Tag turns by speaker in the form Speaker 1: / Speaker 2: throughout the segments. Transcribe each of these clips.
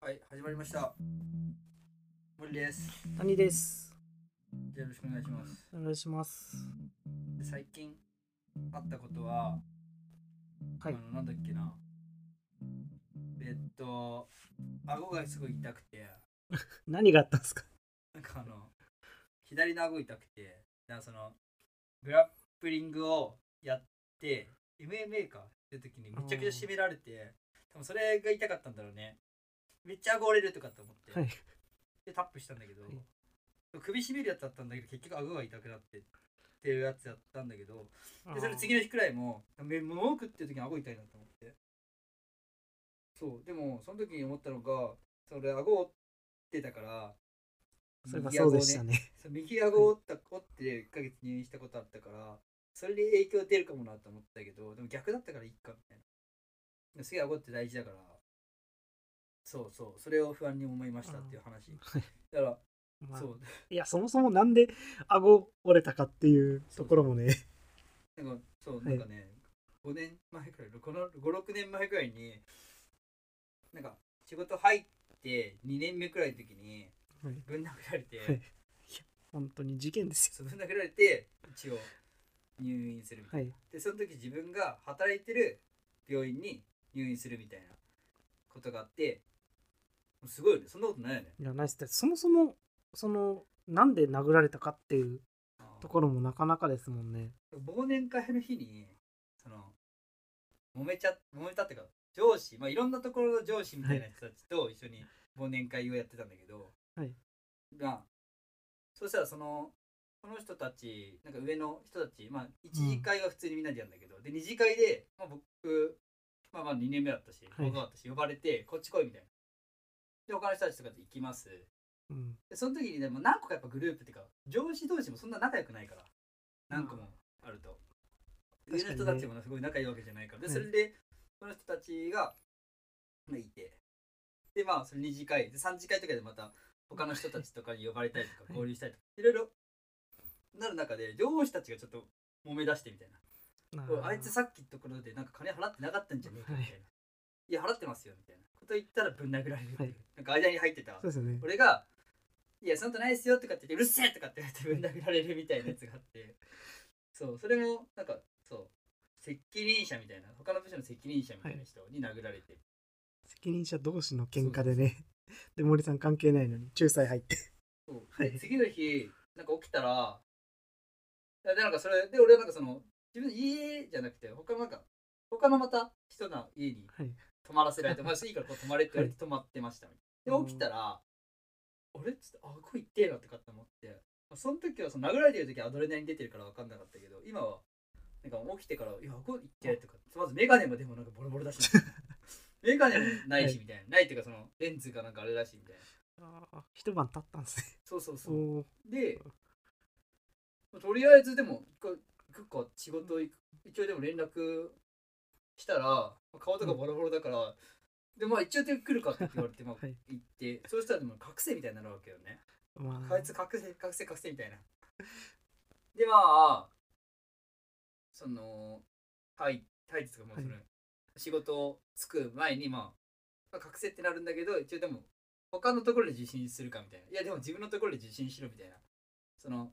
Speaker 1: はい、始まりました。森です。
Speaker 2: 谷です。
Speaker 1: よろしくお願いします。
Speaker 2: お願いします。
Speaker 1: で最近あったことは、
Speaker 2: はい
Speaker 1: あのなんだっけな。えっと、顎がすごい痛くて、
Speaker 2: 何があったんですか？
Speaker 1: なんかあの、左の顎痛くて、なその、グラップリングをやって、MMA かっていう時にめちゃくちゃ締められて、多分それが痛かったんだろうね。めっちゃ顎折れるとかって思って。
Speaker 2: はい。
Speaker 1: でタップしたんだけど、
Speaker 2: はい
Speaker 1: 首絞めるやつだったんだけど結局顎が痛くなってっていうやつだったんだけどでそれ次の日くらいもめ物を食ってる時に顎痛いなと思ってそうでもその時に思ったのがそれ顎折ってたから
Speaker 2: そういえばそうでしたね。
Speaker 1: 右顎を折った折って1ヶ月入院したことあったからそれで影響出るかもなと思ったけどでも逆だったからいいかみたいなすげえ顎って大事だからそうそうそれを不安に思いましたっていう話。
Speaker 2: はい。
Speaker 1: だから
Speaker 2: まあ
Speaker 1: そう。
Speaker 2: いや、そもそもなんで顎折れたかっていうところもね。
Speaker 1: なんかそう
Speaker 2: はい
Speaker 1: なんかね、5年前くらいこの56年前くらいになんか仕事入って2年目くらいの時に
Speaker 2: はい。
Speaker 1: ぶん殴られて、
Speaker 2: はい。本当に事件ですよ。
Speaker 1: ぶん殴られて一応入院するみたいな、
Speaker 2: はい。
Speaker 1: でその時自分が働いてる病院に入院するみたいなことがあってすごいよね。そんなことないよね。
Speaker 2: いや、ナイスです。そもそも、その、なんで殴られたかっていうところもなかなかですもんね。
Speaker 1: 忘年会の日にその揉めちゃ揉めたっていうか上司まあいろんなところの上司みたいな人たちと一緒に忘年会をやってたんだけど、
Speaker 2: はい。
Speaker 1: まあそしたらそのこの人たちなんか上の人たちまあ一次会は普通にみんなでやるんだけど、で二次会で、まあ、僕まあまあ2年目だったし
Speaker 2: はい。
Speaker 1: 若かったし呼ばれてこっち来いみたいなで他の人たちとかと行きます。
Speaker 2: うん。
Speaker 1: でその時にでも何個かやっぱグループっていうか上司同士もそんな仲良くないから何個もあると、上
Speaker 2: 確かにね。
Speaker 1: の人たちもすごい仲いいわけじゃないから。で
Speaker 2: はい
Speaker 1: それでその人たちがまあいて。でまあそれ2次会。で3次会とかでまた他の人たちとかに呼ばれたりとか
Speaker 2: はい。
Speaker 1: 交流したりとかいろいろなる中で上司たちがちょっと揉め出してみたいな。
Speaker 2: あ
Speaker 1: いつさっきのところでなんか金払ってなかったんじゃねえかみたいな、
Speaker 2: はい
Speaker 1: い、や払ってますよみたいな。こと言ったらぶん殴られる
Speaker 2: はい。
Speaker 1: なんか間に入ってた。
Speaker 2: そうですよね。
Speaker 1: 俺が「いやそんなことないですよ」とかって言って「うるせえ!」とかって言てぶん殴られるみたいなやつがあって。そうそれもなんかそう。責任者みたいな。他の部署の責任者みたいな人に殴られて、
Speaker 2: 責任者同士の喧嘩でね。で、森さん関係ないのに、仲裁入って。
Speaker 1: そう。
Speaker 2: はい。
Speaker 1: で次の日なんか起きたらでなんかそれで俺はなんかその自分の家じゃなくて他のなんか他のまた人の家に
Speaker 2: はい。
Speaker 1: 泊まらせられて、まあ、いいからこう泊まれって言われて泊まってましたみたいな。で、起きたら、俺っつって、あ、これ行ってえなってかって思って、まあその時はその殴られてる時はアドレナリン出てるから分かんなかったけど、今は、なんか起きてから、いや、これ行ってとか、まずメガネもでもなんかボロボロだし、メガネもないしみたいな、ないっていうかそのレンズがなんかあれらしいみたいな。
Speaker 2: あー一晩経ったんですね。
Speaker 1: そうそうそう。で、まあとりあえずでも、行く行くか、仕事行く、一応でも連絡したら、まあ顔とかボロボロだから、で、まあ一応で来るかって 言われて、まあ
Speaker 2: はい
Speaker 1: 行って、そうしたらでも隠せみたいになるわけよね。
Speaker 2: ま
Speaker 1: あいつ隠せ、隠せ、隠せみたいな。で、まあ、その、はい、はいですか、もうその、
Speaker 2: はい
Speaker 1: 仕事をつく前に、まあ、まあ隠せってなるんだけど、一応でも、他のところで受信するかみたいな。いや、でも自分のところで受信しろみたいな。その、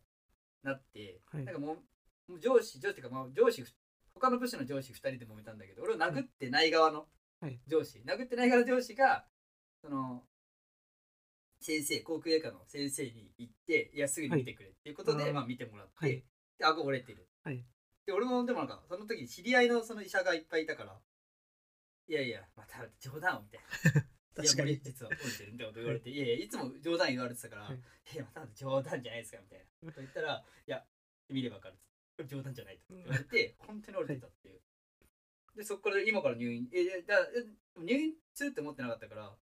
Speaker 1: なって、
Speaker 2: はい
Speaker 1: なんかもう、上司、上司っていうか、まあ、上司ふ、他の部署の上司2人で揉めたんだけど、俺を殴ってない側の
Speaker 2: はい
Speaker 1: 上司、殴ってない側の上司が、その、先生、航空映画の先生に行って、いや、すぐに見てくれっていうことで、
Speaker 2: はい
Speaker 1: まあ見てもらって、
Speaker 2: はい
Speaker 1: で、顎折れてる。
Speaker 2: はい
Speaker 1: で、俺もでもなんか、その時に知り合いのその医者がいっぱいいたから、いやいや、また冗談をみたいな。
Speaker 2: 確かに
Speaker 1: 実は折れてるみたいなこと言われて、いやいや、いつも冗談言われてたから、
Speaker 2: はい
Speaker 1: い、や、また冗談じゃないですかみたいな。と言ったら、いや、見ればわかる。これ冗談じゃないと言われて、本当に折れてたっていう。で、そこから今から入院、え、えだえ入院するって思ってなかったから、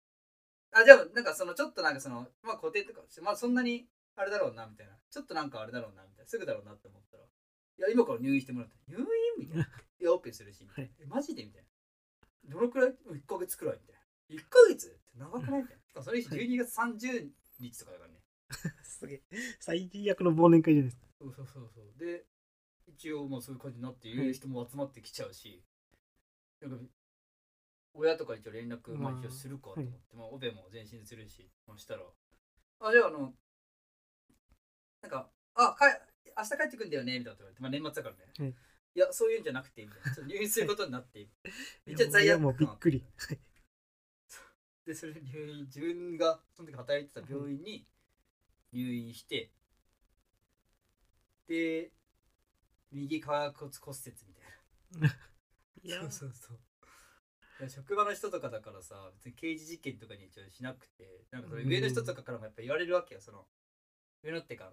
Speaker 1: あ、じゃあ、なんかその、ちょっとなんかその、まあ固定とかして、まあそんなにあれだろうな、みたいな。ちょっとなんかあれだろうな、みたいな。すぐだろうなって思ったら、いや、今から入院してもらって、入院みたいな。いや、オペするし、みたいな。え、マジでみたいな。どのくらい ?1 ヶ月くらいみたいな。1ヶ月って長くないみたいな。それ12月30日とかだからね。
Speaker 2: すげえ。最悪の忘年会じゃないですか。
Speaker 1: そうそうそうそう。で、一応まあそういう感じになって言う人も集まってきちゃうし、なんか親とか一応連絡、まあ、
Speaker 2: まあ
Speaker 1: 一応するかと思って、まあ、オペも全身するし、まあ、したら、あ、じゃあ、あの、なんか、あ、か明日帰ってくんだよね、みたいなこと言われて、まあ、年末だからね。
Speaker 2: はい。
Speaker 1: いや、そういうんじゃなくて、みたいな。ちょっと入院することになって、めっちゃ罪悪
Speaker 2: もうびっくり。
Speaker 1: で、それで入院、自分がその時働いてた病院に入院して、で、右下骨骨折みたいな。
Speaker 2: いや。
Speaker 1: そうそうそう。職場の人とかだからさ別に刑事事件とかに一応しなくてなんかそれ上の人とかからもやっぱ言われるわけよその。上のってか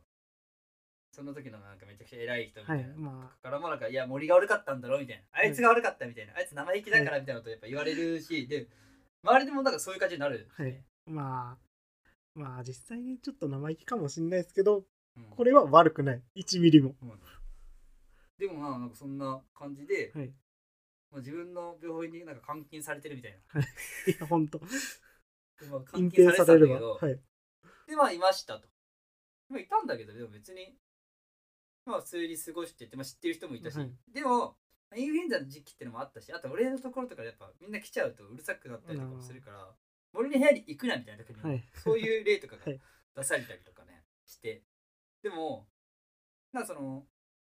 Speaker 1: その時のなんかめちゃくちゃ偉い人みたいな、
Speaker 2: はいま
Speaker 1: からもなんかいや森が悪かったんだろみたいな。あいつが悪かったみたいな、あいつ生意気だからみたいなことやっぱ言われるし、で周りでもなんかそういう感じになるし
Speaker 2: あ、は
Speaker 1: ね、
Speaker 2: い。まあ、まあ実際にちょっと生意気かもしれないですけど、
Speaker 1: うん。
Speaker 2: これは悪くない。1ミリも。
Speaker 1: でもまあなんかそんな感じで、
Speaker 2: はい。
Speaker 1: まあ、自分の病院になんか監禁されてるみたいな。
Speaker 2: いや、ほんと。
Speaker 1: でまあ
Speaker 2: 隠
Speaker 1: 監禁
Speaker 2: 蔽
Speaker 1: されてたんだけど、
Speaker 2: はい。
Speaker 1: でまあいましたと。まあいたんだけど、でも別に、まあ普通に過ごしてて、まあ、知ってる人もいたし、
Speaker 2: はい
Speaker 1: でも、インフルエンザの時期ってのもあったし、あと俺のところとかやっぱみんな来ちゃうとうるさくなったりとかもするから、森の部屋に行くなみたいな時に、
Speaker 2: はい。
Speaker 1: そういう例とかが
Speaker 2: はい
Speaker 1: 出されたりとかね、して。でも、なんかその、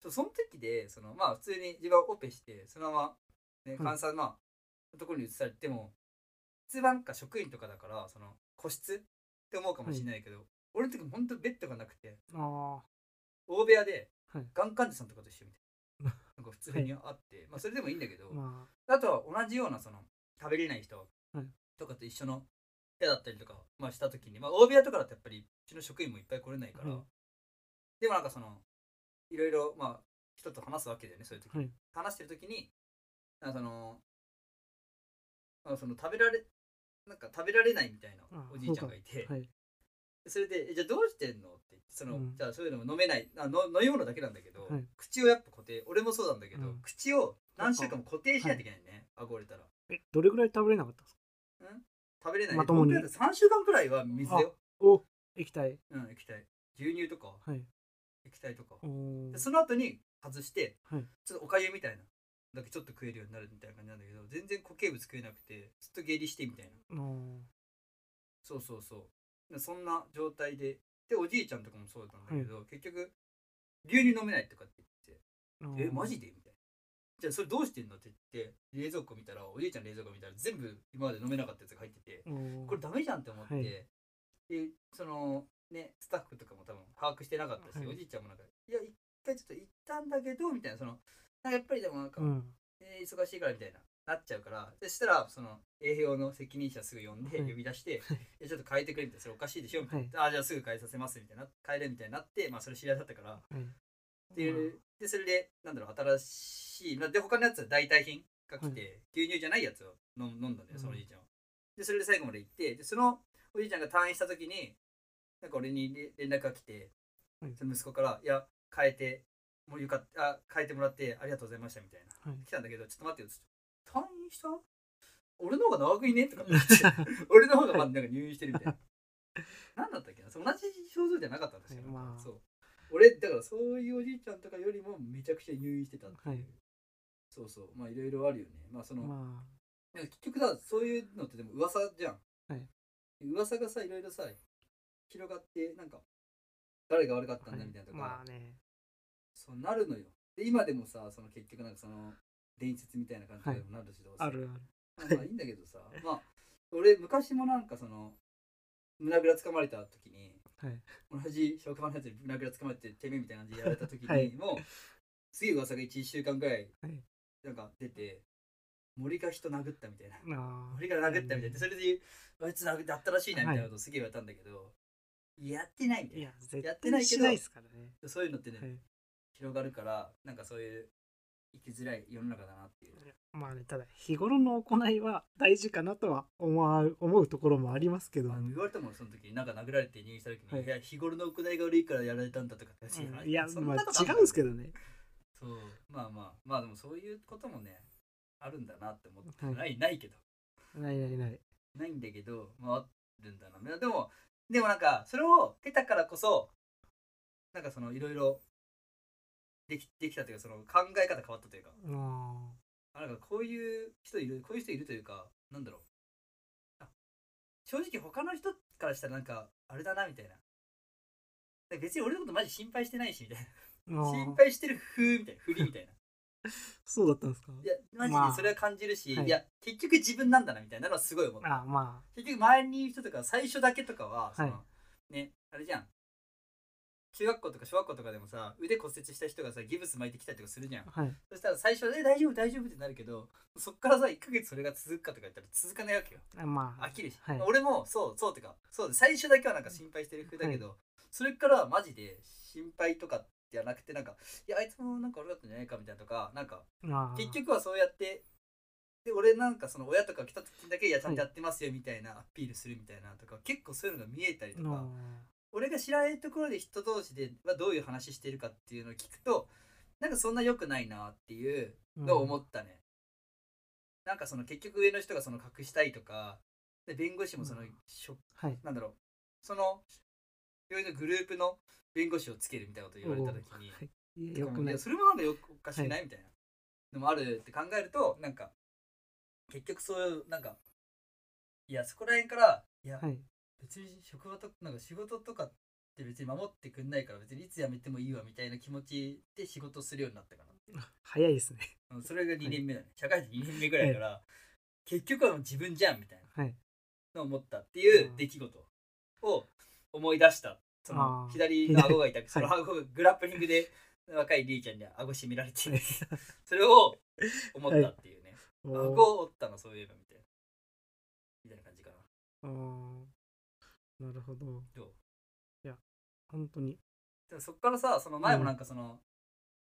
Speaker 1: そその時で、そのまあ普通に自分はオペして、そのまま、ね、患者さん、まあ、のところに移されても、普通なんか職員とかだから、その個室って思うかもしれないけど、俺の時本当ベッドがなくて、
Speaker 2: あ
Speaker 1: 大部屋で、
Speaker 2: はい。
Speaker 1: がん患者さんとかと一緒みたい
Speaker 2: うん
Speaker 1: な。なんか普通にあって、まあそれでもいいんだけど、
Speaker 2: あ、ま
Speaker 1: あとは同じようなその食べれない人
Speaker 2: はい。
Speaker 1: とかと一緒の部屋だったりとか、まあ、した時に、まあ、大部屋とかだとやっぱりうちの職員もいっぱい来れないから、
Speaker 2: はい。
Speaker 1: でもなんかそのいろいろまあ人と話すわけだよねそういう時、
Speaker 2: はい。
Speaker 1: 話してる時になんかその,、まあ、その食べられなんか食べられないみたいな
Speaker 2: あ
Speaker 1: おじいちゃんがいて。
Speaker 2: あ、はい。
Speaker 1: それでえ「じゃあどうしてんの?」って言ってその、
Speaker 2: うん。
Speaker 1: じゃあそういうのも飲めない。あの飲み物だけなんだけど、
Speaker 2: はい。
Speaker 1: 口をやっぱ固定俺もそうなんだけど、
Speaker 2: うん。
Speaker 1: 口を何週間も固定しないといけないね、顎折れたら。
Speaker 2: え、どれぐらい食べれなかったんですか？
Speaker 1: 食べれない
Speaker 2: まともに。
Speaker 1: 僕だって3週間くらいは水だよ、
Speaker 2: お液体。
Speaker 1: うん、液体。牛乳とか。
Speaker 2: はい。
Speaker 1: 液体とかでその後に外して、
Speaker 2: はい。
Speaker 1: ちょっとおかゆみたいなだけちょっと食えるようになるみたいな感じなんだけど全然固形物食えなくてずっと下痢してみたいな。そうそうそう。でそんな状態ででおじいちゃんとかもそうだったんだけど、結局牛乳飲めないとかって言って「えマジで?」みたいな「じゃあそれどうしてんの?」って言って冷蔵庫見たらおじいちゃんの冷蔵庫見たら全部今まで飲めなかったやつが入っててこれダメじゃんって思って、
Speaker 2: はい。
Speaker 1: でそのねスタッフとかも多分把握してなかったし、
Speaker 2: はい。
Speaker 1: おじいちゃんもなんか「いや一回ちょっと行ったんだけど」みたいなそのなんかやっぱりでもなんか、
Speaker 2: うん。
Speaker 1: えー忙しいからみたいななっちゃうからそしたらその営業の責任者すぐ呼んで
Speaker 2: はい。
Speaker 1: 呼び出して「い。やちょっと変えてくれ」みたいな「それおかしいでしょ」みたいな「あじゃあすぐ変えさせます」みたいな変えるみたいになってまあそれ知り合いだったから
Speaker 2: はい。
Speaker 1: っていうでそれでなんだろう新しいまあで他のやつは代替品が来て、牛乳じゃないやつを飲ん飲んだんだよそのおじいちゃんは、でそれで最後まで行ってでそのおじいちゃんが退院した時になんか俺にれ連絡が来て、
Speaker 2: はい。
Speaker 1: その息子から「いや変えてもうよかったあ変えてもらってありがとうございました」みたいな。
Speaker 2: はい。
Speaker 1: 来たんだけどちょっと待ってよ退院した？俺の方が長くいね？とかって言って 俺の方がまだなんか入院してるみたいな。何だったっけな？同じ症状じゃなかったんですよ、
Speaker 2: はいまあ。
Speaker 1: そう。俺だからそういうおじいちゃんとかよりもめちゃくちゃ入院してたっていう、
Speaker 2: はい。
Speaker 1: そうそう。まあいろいろあるよね。まあその、
Speaker 2: ま
Speaker 1: でも結局さそういうのってでも噂じゃん、
Speaker 2: はい。
Speaker 1: 噂がさいろいろさ広がってなんか誰が悪かったんだみたいなとか、
Speaker 2: まあね。
Speaker 1: そうなるのよ。で今でもさその結局なんかその伝説みたいな感じでもなるしどうせ
Speaker 2: あるある。
Speaker 1: まあまあいいんだけどさまあ俺昔もなんかその胸ぐらつかまれた時に
Speaker 2: はい。
Speaker 1: 同じ職場のやつに胸ぐらつかまれててめえみたいな感じでやられた時に、
Speaker 2: はい。
Speaker 1: すげえ噂が1週間ぐらい
Speaker 2: はい。
Speaker 1: なんか出て森が人殴ったみたいな。
Speaker 2: あ
Speaker 1: 森が殴ったみたいな。でそれであいつ殴ったらしいなみたいなことをすげえ言われたんだけど、やってないいな
Speaker 2: いや、絶
Speaker 1: やってないけ
Speaker 2: しないですからね。
Speaker 1: そういうのってね、
Speaker 2: はい。
Speaker 1: 広がるからなんかそういう生きづらい世の中だなっていう。
Speaker 2: まあね、ただ日頃の行いは大事かなとは思う思うところもありますけど、
Speaker 1: まあ、言われたもんその時なんか殴られて入院した時に、
Speaker 2: はい。
Speaker 1: い、や日頃の行いが悪いからやられたんだとかって、
Speaker 2: うん。いや、
Speaker 1: そん
Speaker 2: まあ
Speaker 1: なことあ
Speaker 2: 違うんですけどね。
Speaker 1: そう。まあまあまあでもそういうこともねあるんだなって思って、
Speaker 2: はい。
Speaker 1: ないないけど。
Speaker 2: ないないない。
Speaker 1: ないんだけどまああるんだな。でもでもなんかそれを経たからこそなんかそのいろいろできできたというかその考え方変わったというか。
Speaker 2: あ
Speaker 1: あなんかこういう人いるこういう人いるというかなんだろう。あ正直他の人からしたらなんかあれだなみたいな。で別に俺のことマジ心配してないしみたいな。心配してる風みたいな。振りみたいな
Speaker 2: そうだったんですか？
Speaker 1: いやマジ
Speaker 2: まあ。
Speaker 1: でそれは感じるし、
Speaker 2: はい。
Speaker 1: い、や結局自分なんだなみたいなのはすごい思った。
Speaker 2: あま
Speaker 1: 結局周りにいる人とか最初だけとかはその、
Speaker 2: は
Speaker 1: ねあれじゃん。中学校とか小学校とかでもさ腕骨折した人がさギブス巻いてきたりとかするじゃん。
Speaker 2: あはい。
Speaker 1: そしたら最初で大丈夫大丈夫ってなるけどそっからさ1ヶ月それが続くかとか言ったら続かないわけよ。
Speaker 2: あまあ。
Speaker 1: 飽きるし、
Speaker 2: はい。
Speaker 1: 俺もそうそうってかそう最初だけはなんか心配してる風だけど、それからはマジで心配とかじゃなくてなんかいやあいつもなんか悪かったんじゃないかみたいなとかなんか結局はそうやってで俺なんかその親とか来た時だけいやちゃんとやってますよみたいなアピールするみたいなとか結構そういうのが見えたりとか、
Speaker 2: あ
Speaker 1: 俺が知らないところで人同士ではどういう話してるかっていうのを聞くとなんかそんな良くないなっていう
Speaker 2: ー
Speaker 1: のを思ったね、なんかその結局上の人がその隠したいとかで弁護士もその、
Speaker 2: うん。
Speaker 1: しょ
Speaker 2: はい。
Speaker 1: なんだろうその病院のグループの弁護士をつけるみたいなこと言われた時に、
Speaker 2: はい。いや
Speaker 1: とかも
Speaker 2: よくない。
Speaker 1: やそれもなんかよくおかしくない、みたいなのもあるって考えるとなんか結局そういうなんかいやそこら辺からいや、
Speaker 2: はい。
Speaker 1: 別に職場となんか仕事とかって別に守ってくんないから別にいつ辞めてもいいわみたいな気持ちで仕事するようになったか
Speaker 2: 早いですね。
Speaker 1: なうんそれが2年目だね、社会人2年目ぐらいから、結局はもう自分じゃんみたいな
Speaker 2: はい。
Speaker 1: のを思ったっていう出来事を思い出したその左の顎が痛くその顎がグラップリングで 若いリーちゃんに顎締められて それを思ったっていうね、
Speaker 2: おー。
Speaker 1: 顎を折ったのそういえばみたいな。みたいな感じかな。
Speaker 2: あー。なるほど。
Speaker 1: どう？
Speaker 2: いや本当に。
Speaker 1: でもそっからさその前もなんかその、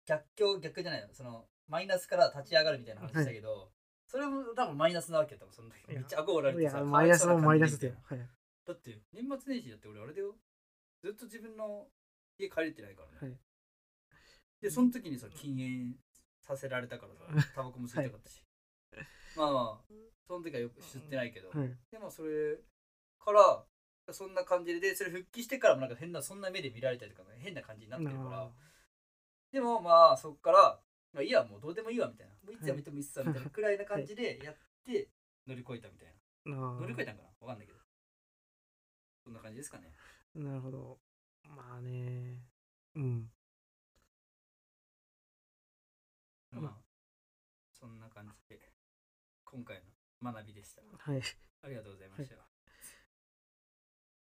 Speaker 1: 逆境逆じゃないの。そのマイナスから立ち上がるみたいな話したけど、それも多分マイナスなわけよ多分その時。めっちゃ顎折られ
Speaker 2: いや
Speaker 1: てさ
Speaker 2: マイナスもマイナスだ
Speaker 1: で
Speaker 2: よはい。
Speaker 1: だって年末年始だって俺あれだよずっと自分の家帰れてないからね、
Speaker 2: はい。
Speaker 3: でその時にさ禁煙させられたからさタバコも吸いたかったし、まあまあその時はよく吸ってないけど、
Speaker 2: はい。
Speaker 1: でもそれからそんな感じででそれ復帰してからもなんか変なそんな目で見られたりとかね変な感じになってるから。
Speaker 2: あ
Speaker 1: でもまあそっから、まあ、いいやもうどうでもいいわみたいな。もういつやめてもいいっすわみたいなくらいな感じでやって乗り越えたみたい
Speaker 2: ー。
Speaker 1: な乗り越え
Speaker 2: あ
Speaker 1: たんかな？わかんないけど。そんな感じですかね。
Speaker 2: ーなるほど。まあね。うん。
Speaker 1: まあ、
Speaker 2: まあ。
Speaker 1: そんな感じで今回の学びでした。
Speaker 2: はい。
Speaker 1: ありがとうございました、